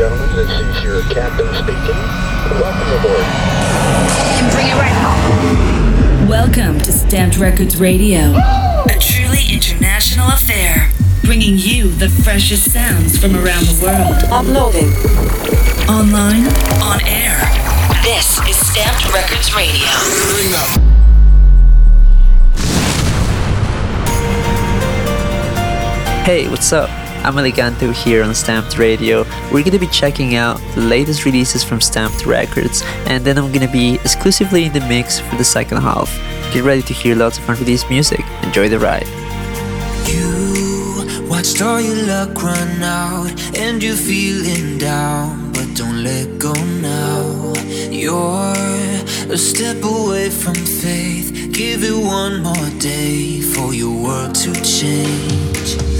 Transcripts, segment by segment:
gentlemen, this is your captain speaking. Welcome aboard. And bring it right home. Welcome to Stamped Records Radio, a truly international affair, bringing you the freshest sounds from around the world. Uploading. Online, on air. This is Stamped Records Radio. Bring up. Hey, what's up? I'm Alicante here on Stamped Radio. We're gonna be checking out the latest releases from Stamped Records, and then I'm gonna be exclusively in the mix for the second half. Get ready to hear lots of unreleased music. Enjoy the ride. You watched all your luck run out, and you're feeling down, but don't let go now. You're a step away from faith. Give it one more day for your world to change.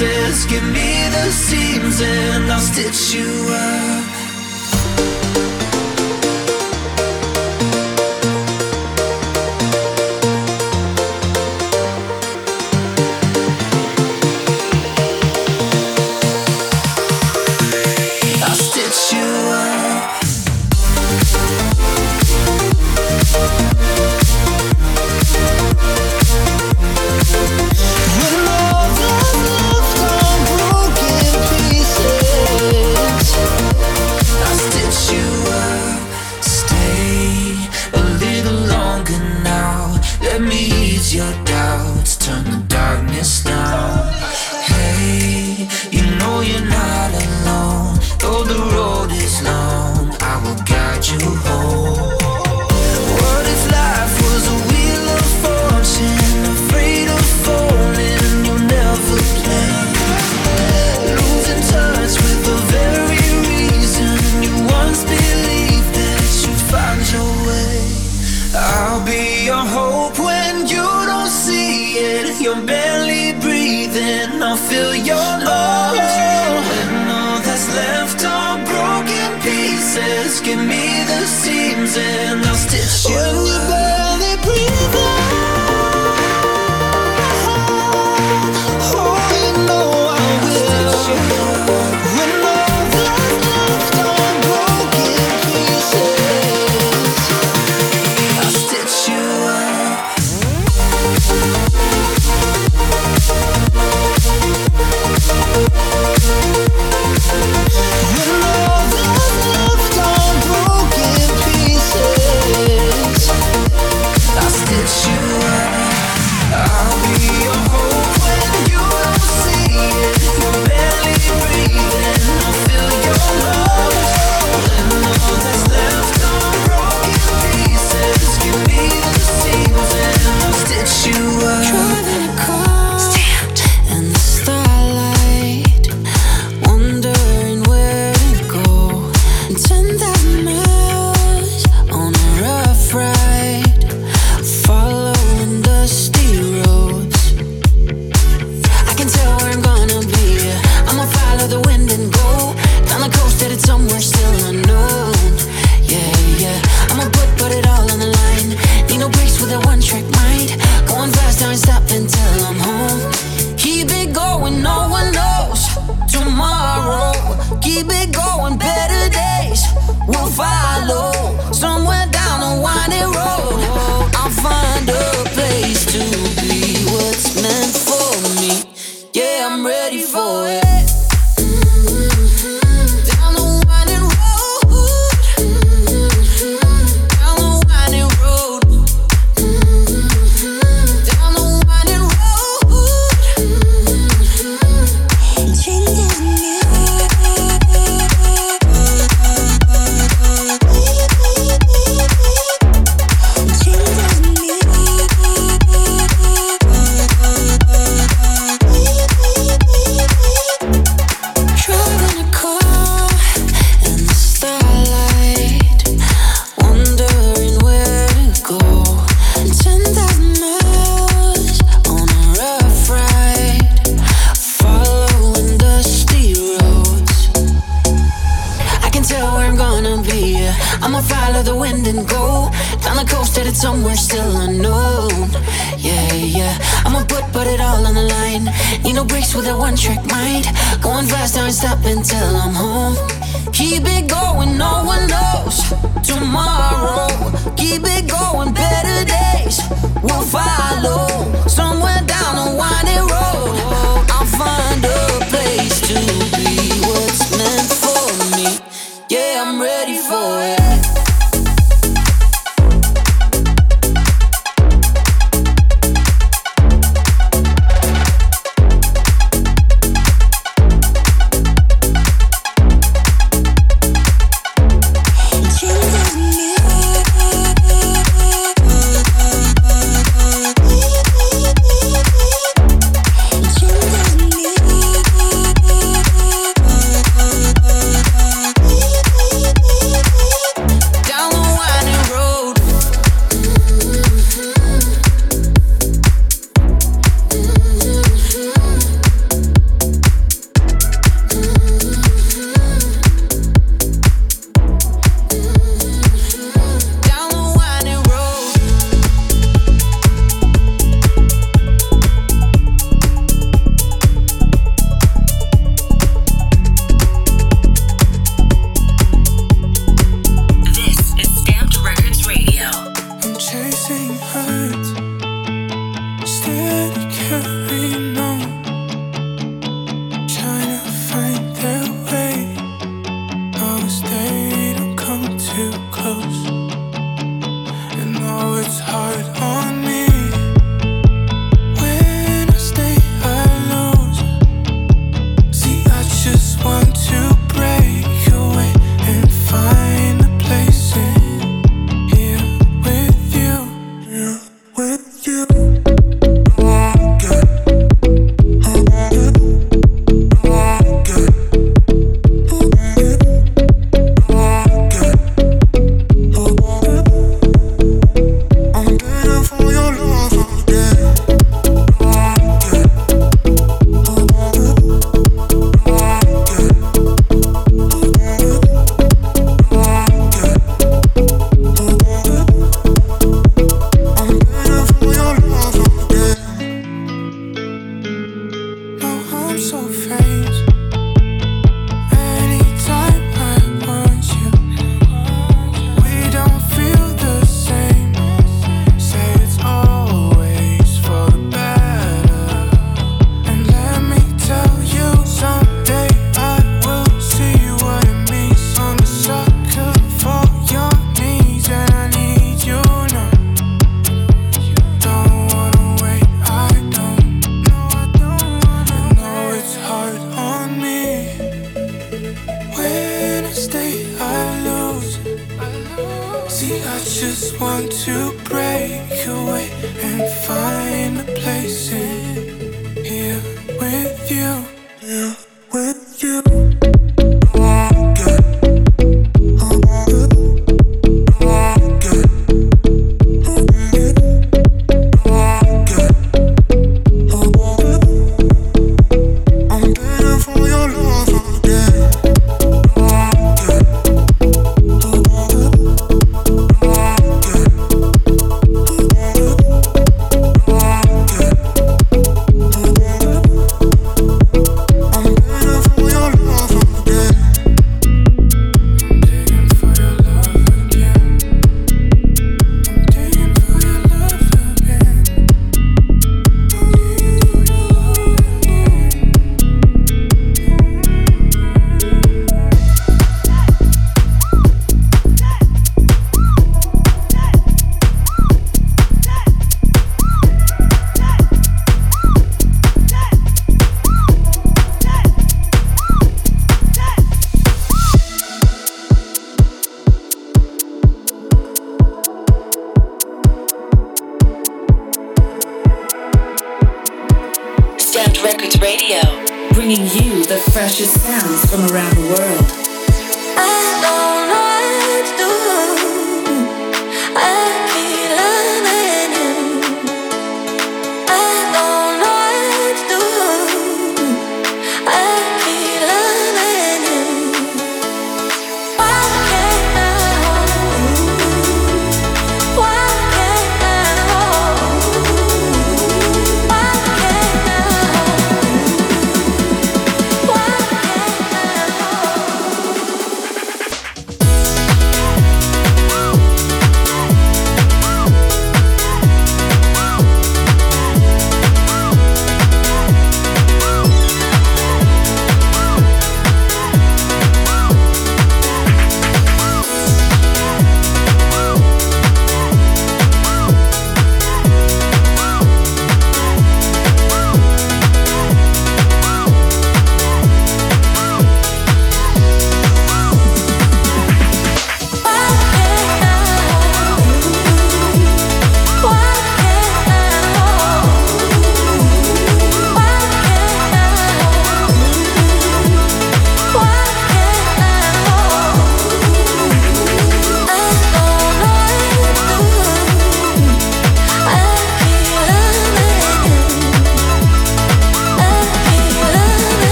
pieces. Give me the seams and I'll stitch you up.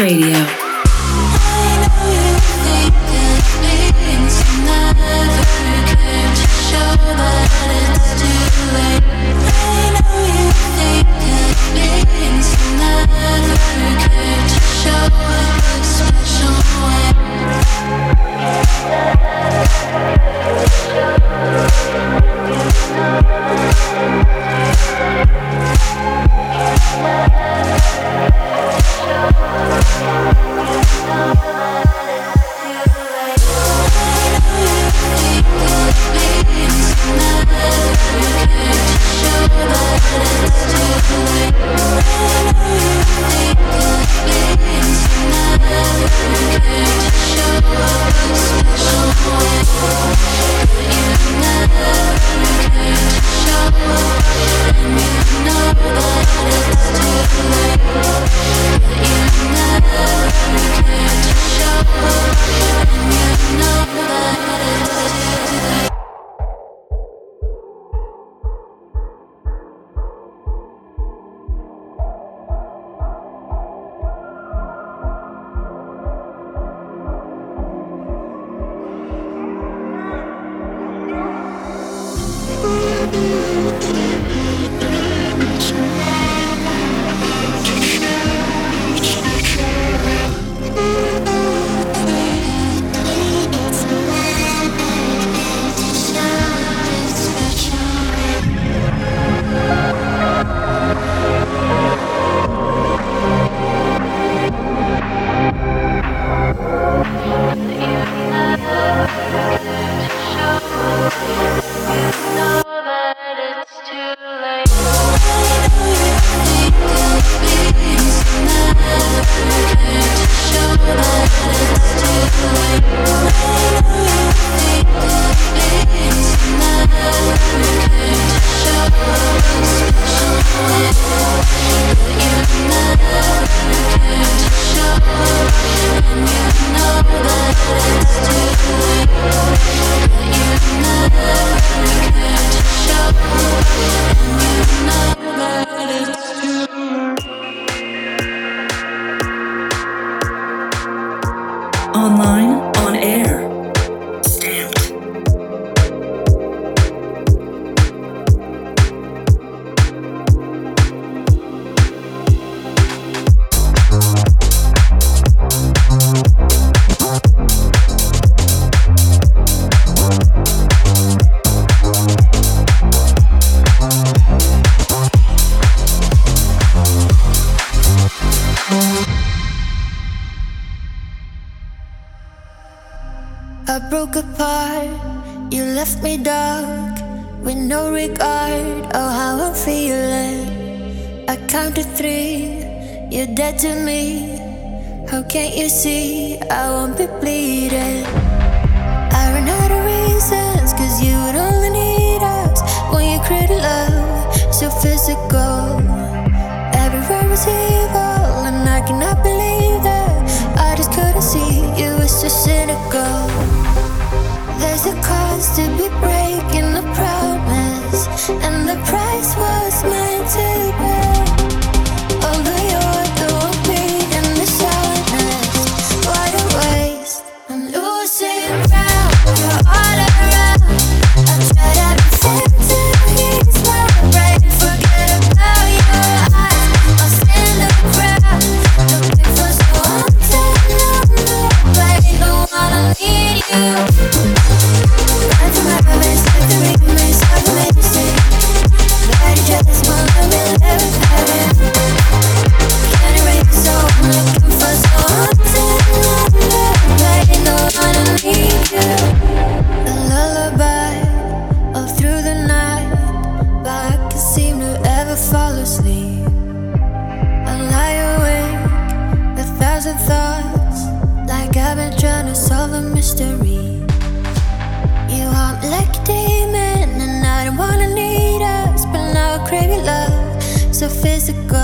Radio. I ran out of reasons, cause you would only need us when you created love so physical. Every word was evil, and I cannot believe that. I just couldn't see you were so cynical. There's a cost to be breaking the promise, and the price was meant to pay. physical.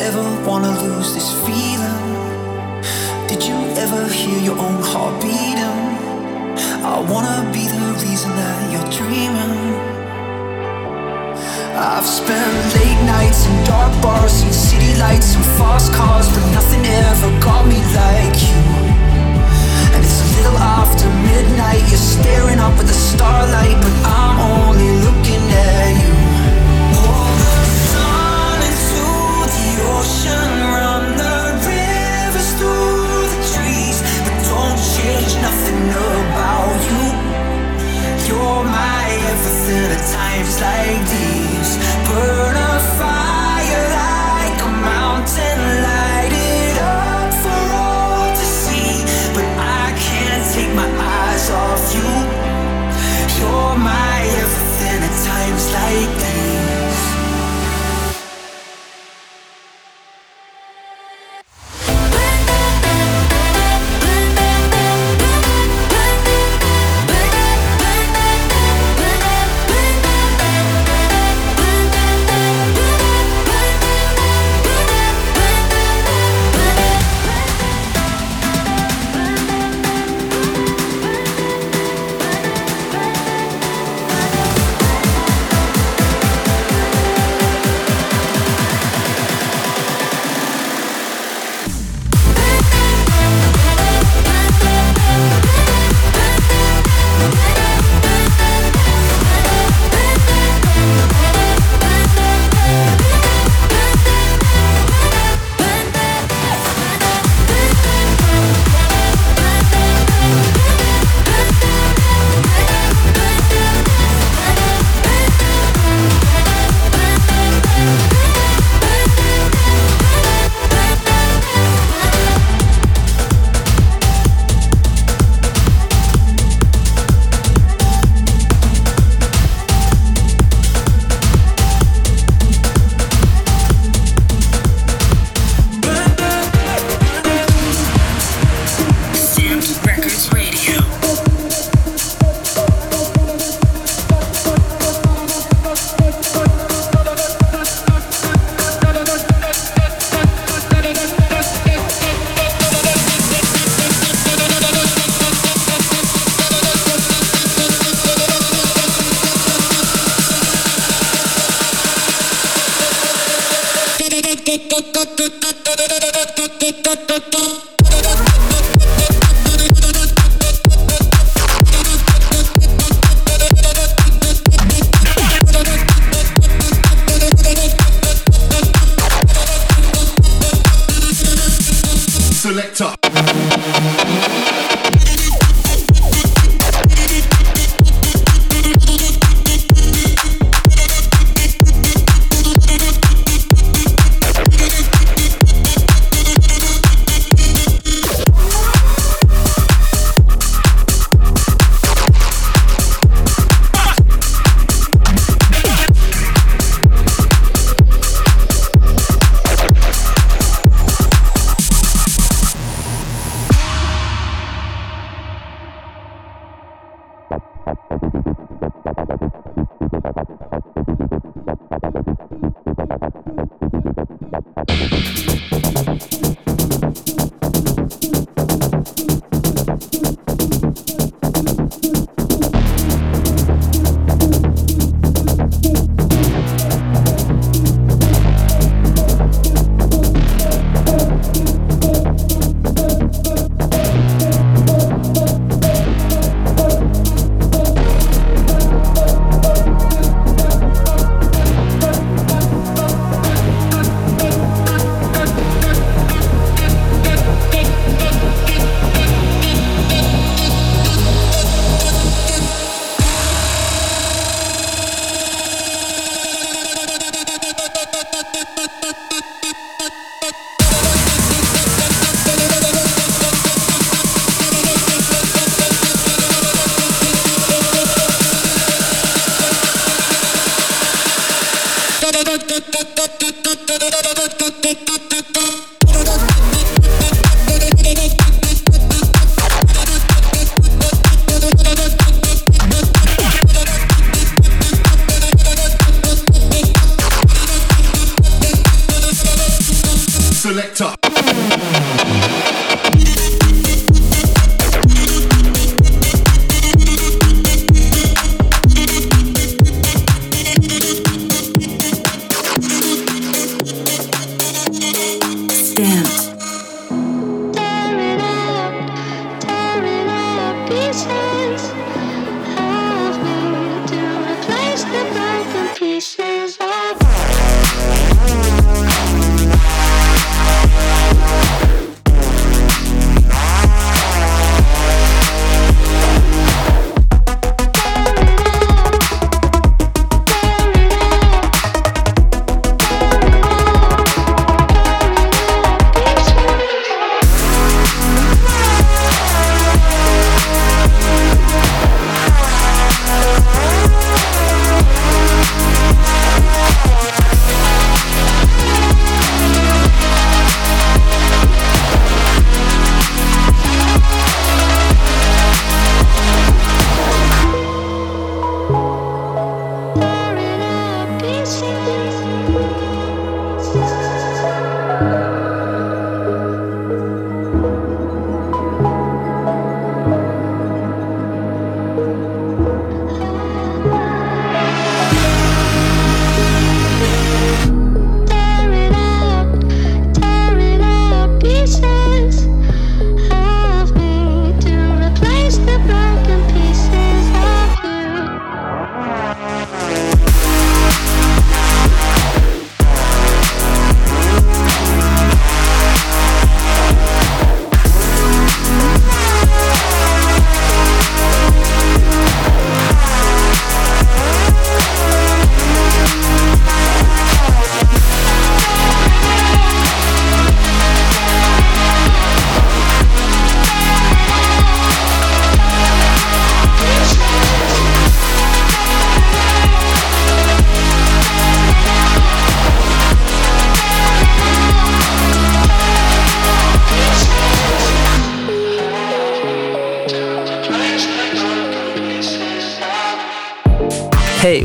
ever wanna lose this feeling. Did you ever hear your own heart beating? I wanna be the reason that you're dreaming. I've spent late nights in dark bars and city lights and fast cars, but nothing ever got me like you. And it's a little after midnight, you're staring up at the starlight, but I'm only looking at you. like these. Burn a fire. thank you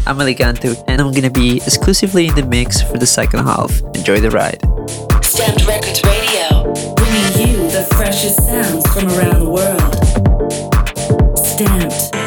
I'm Aliganto, and I'm gonna be exclusively in the mix for the second half. Enjoy the ride. Stamped Records Radio, bringing you the freshest sounds from around the world. Stamped.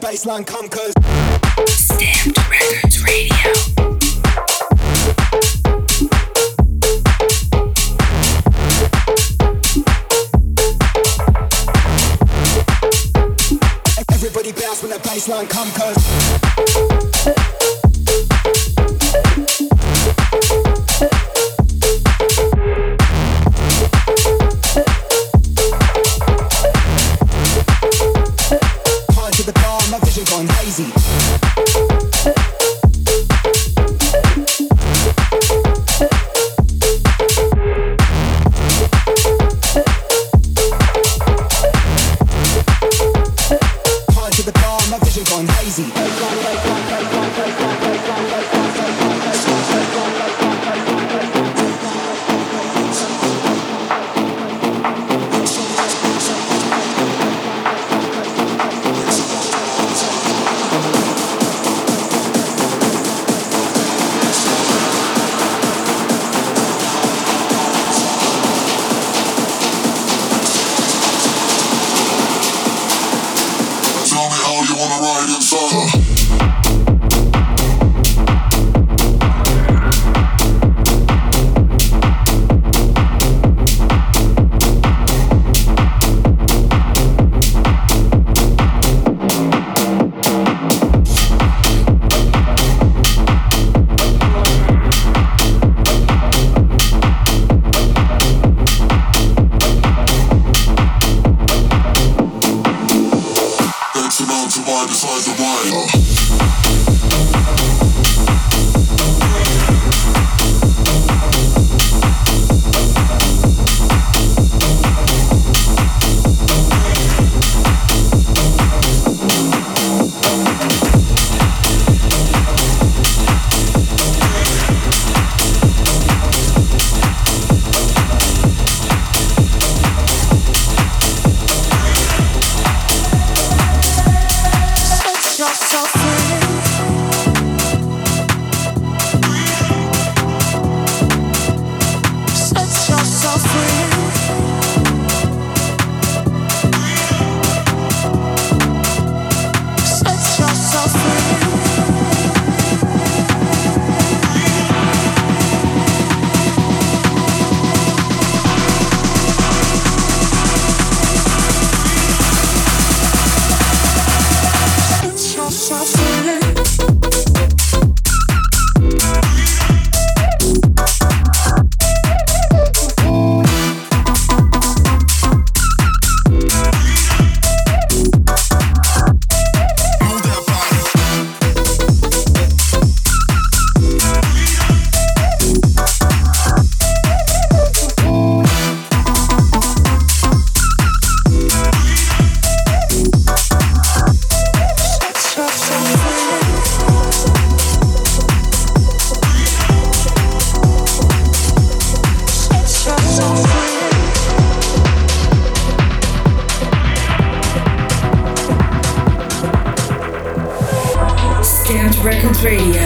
baseline Stamped Records Radio. Everybody bounce when the baseline come cause Radio.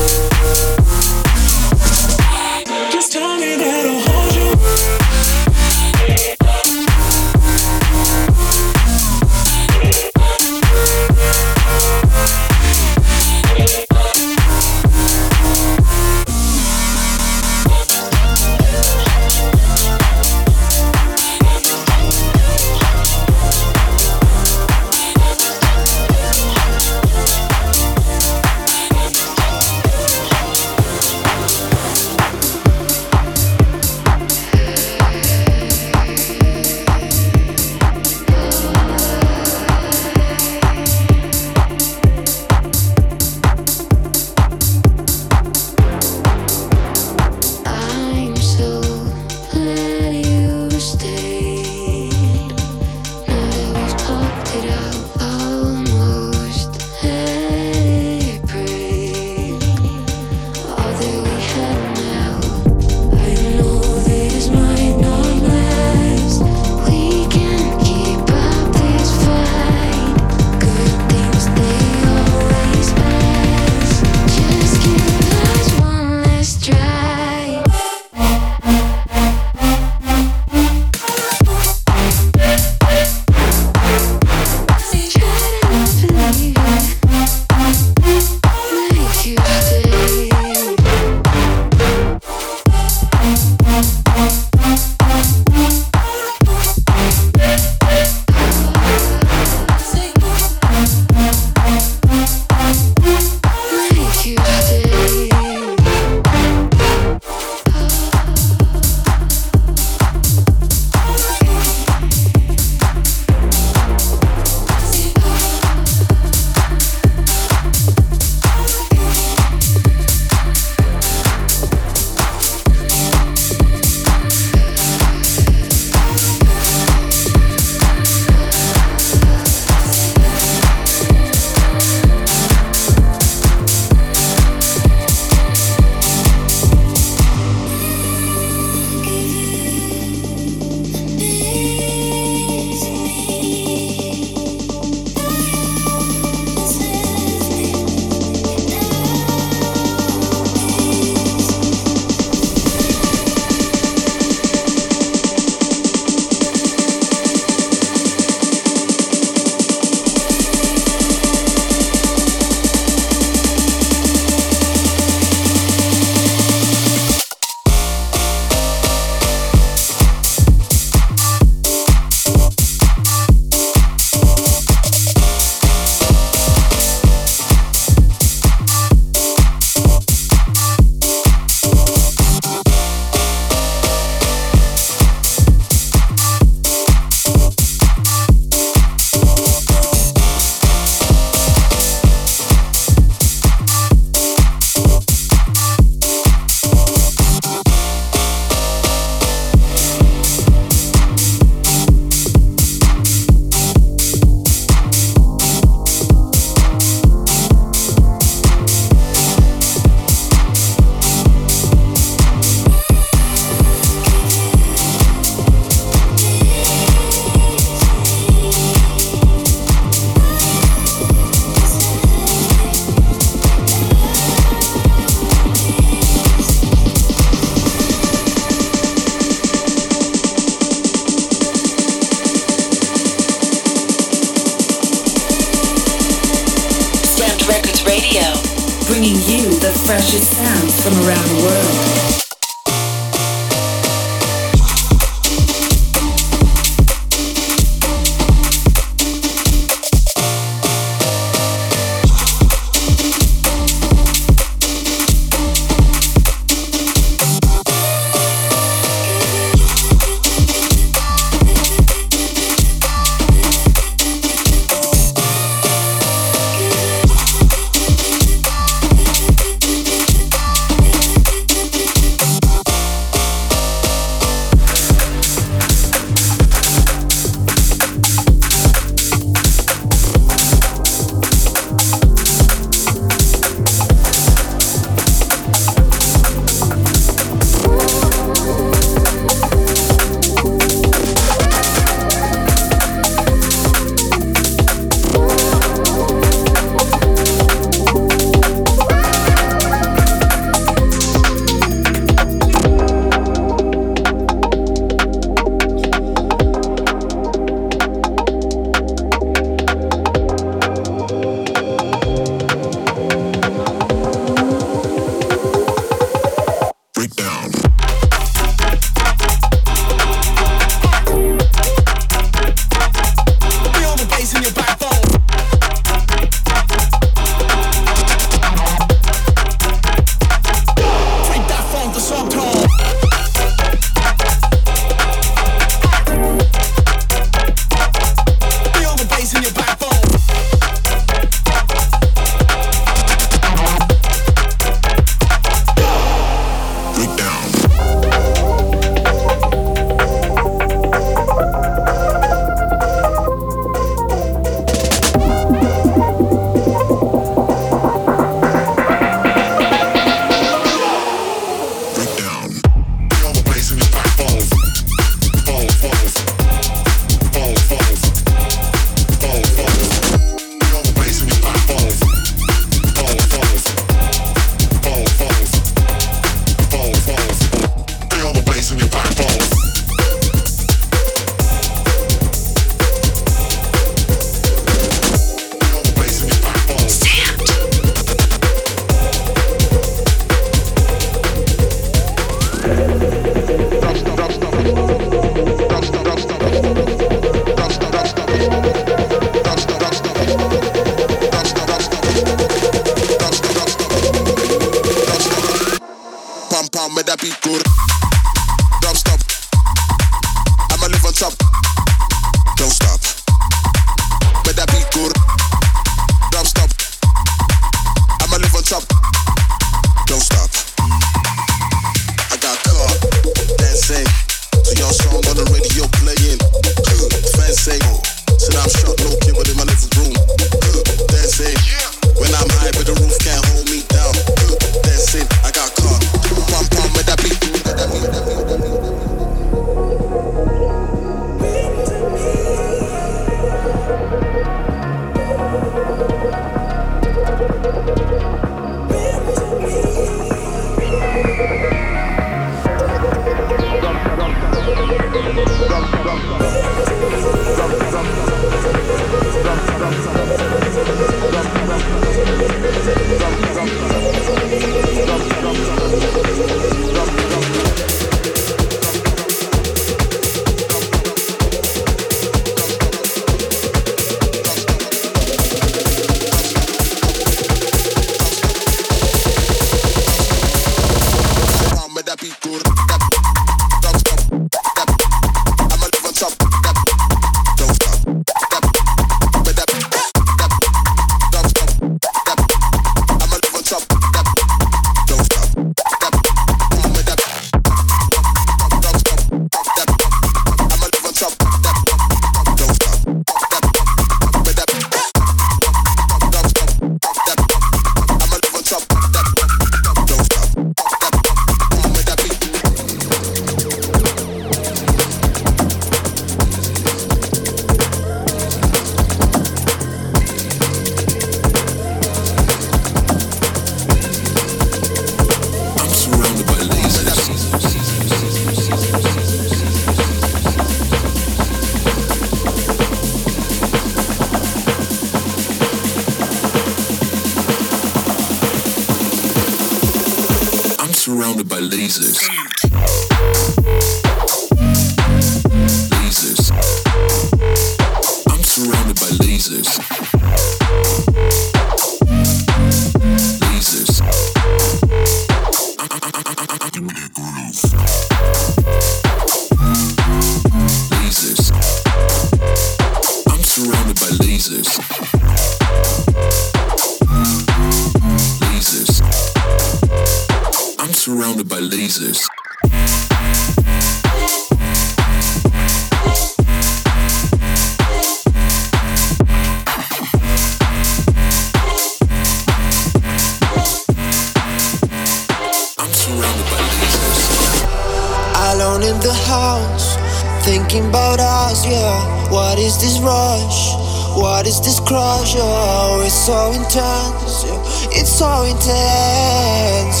What is this crush? Oh, it's so intense. It's so intense.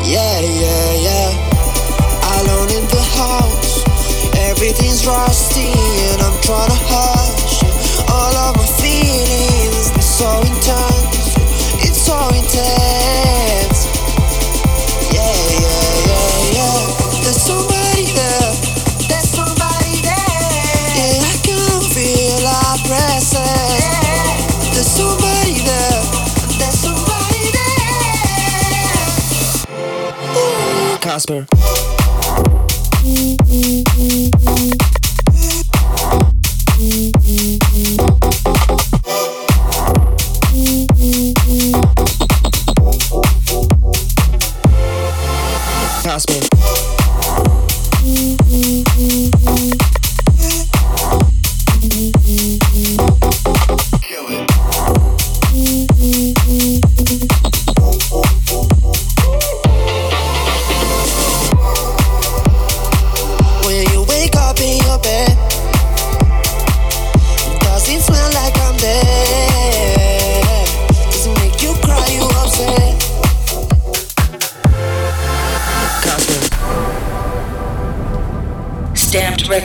Yeah, yeah, yeah. Alone in the house, everything's rusty, and I'm trying to hush all of my feelings. It's so intense, it's so intense. Casper.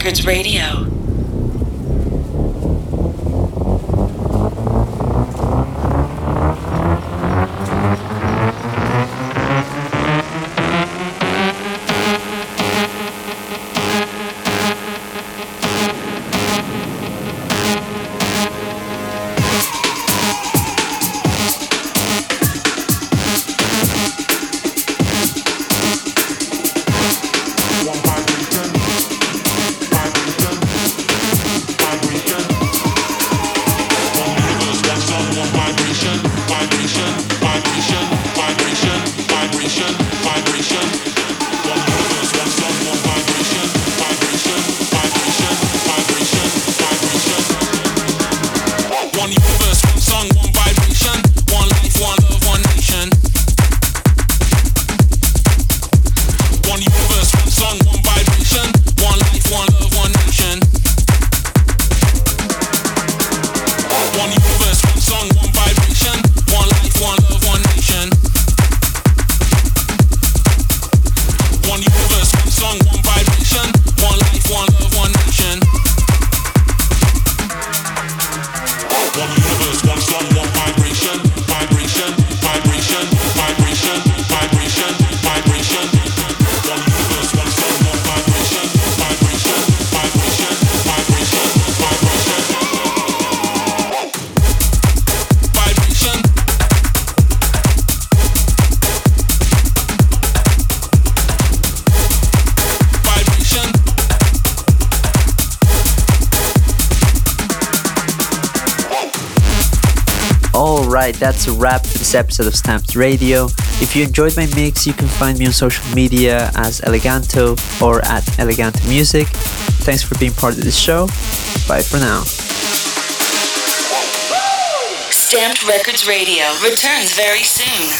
Records Radio. Episode of Stamped Radio. If you enjoyed my mix, you can find me on social media as Eleganto or at Eleganto Music. Thanks for being part of the show. Bye for now. Stamped Records Radio returns very soon.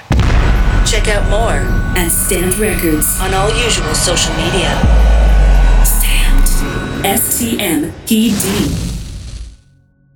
Check out more at Stamped Records on all usual social media. Stamped. S T M P D.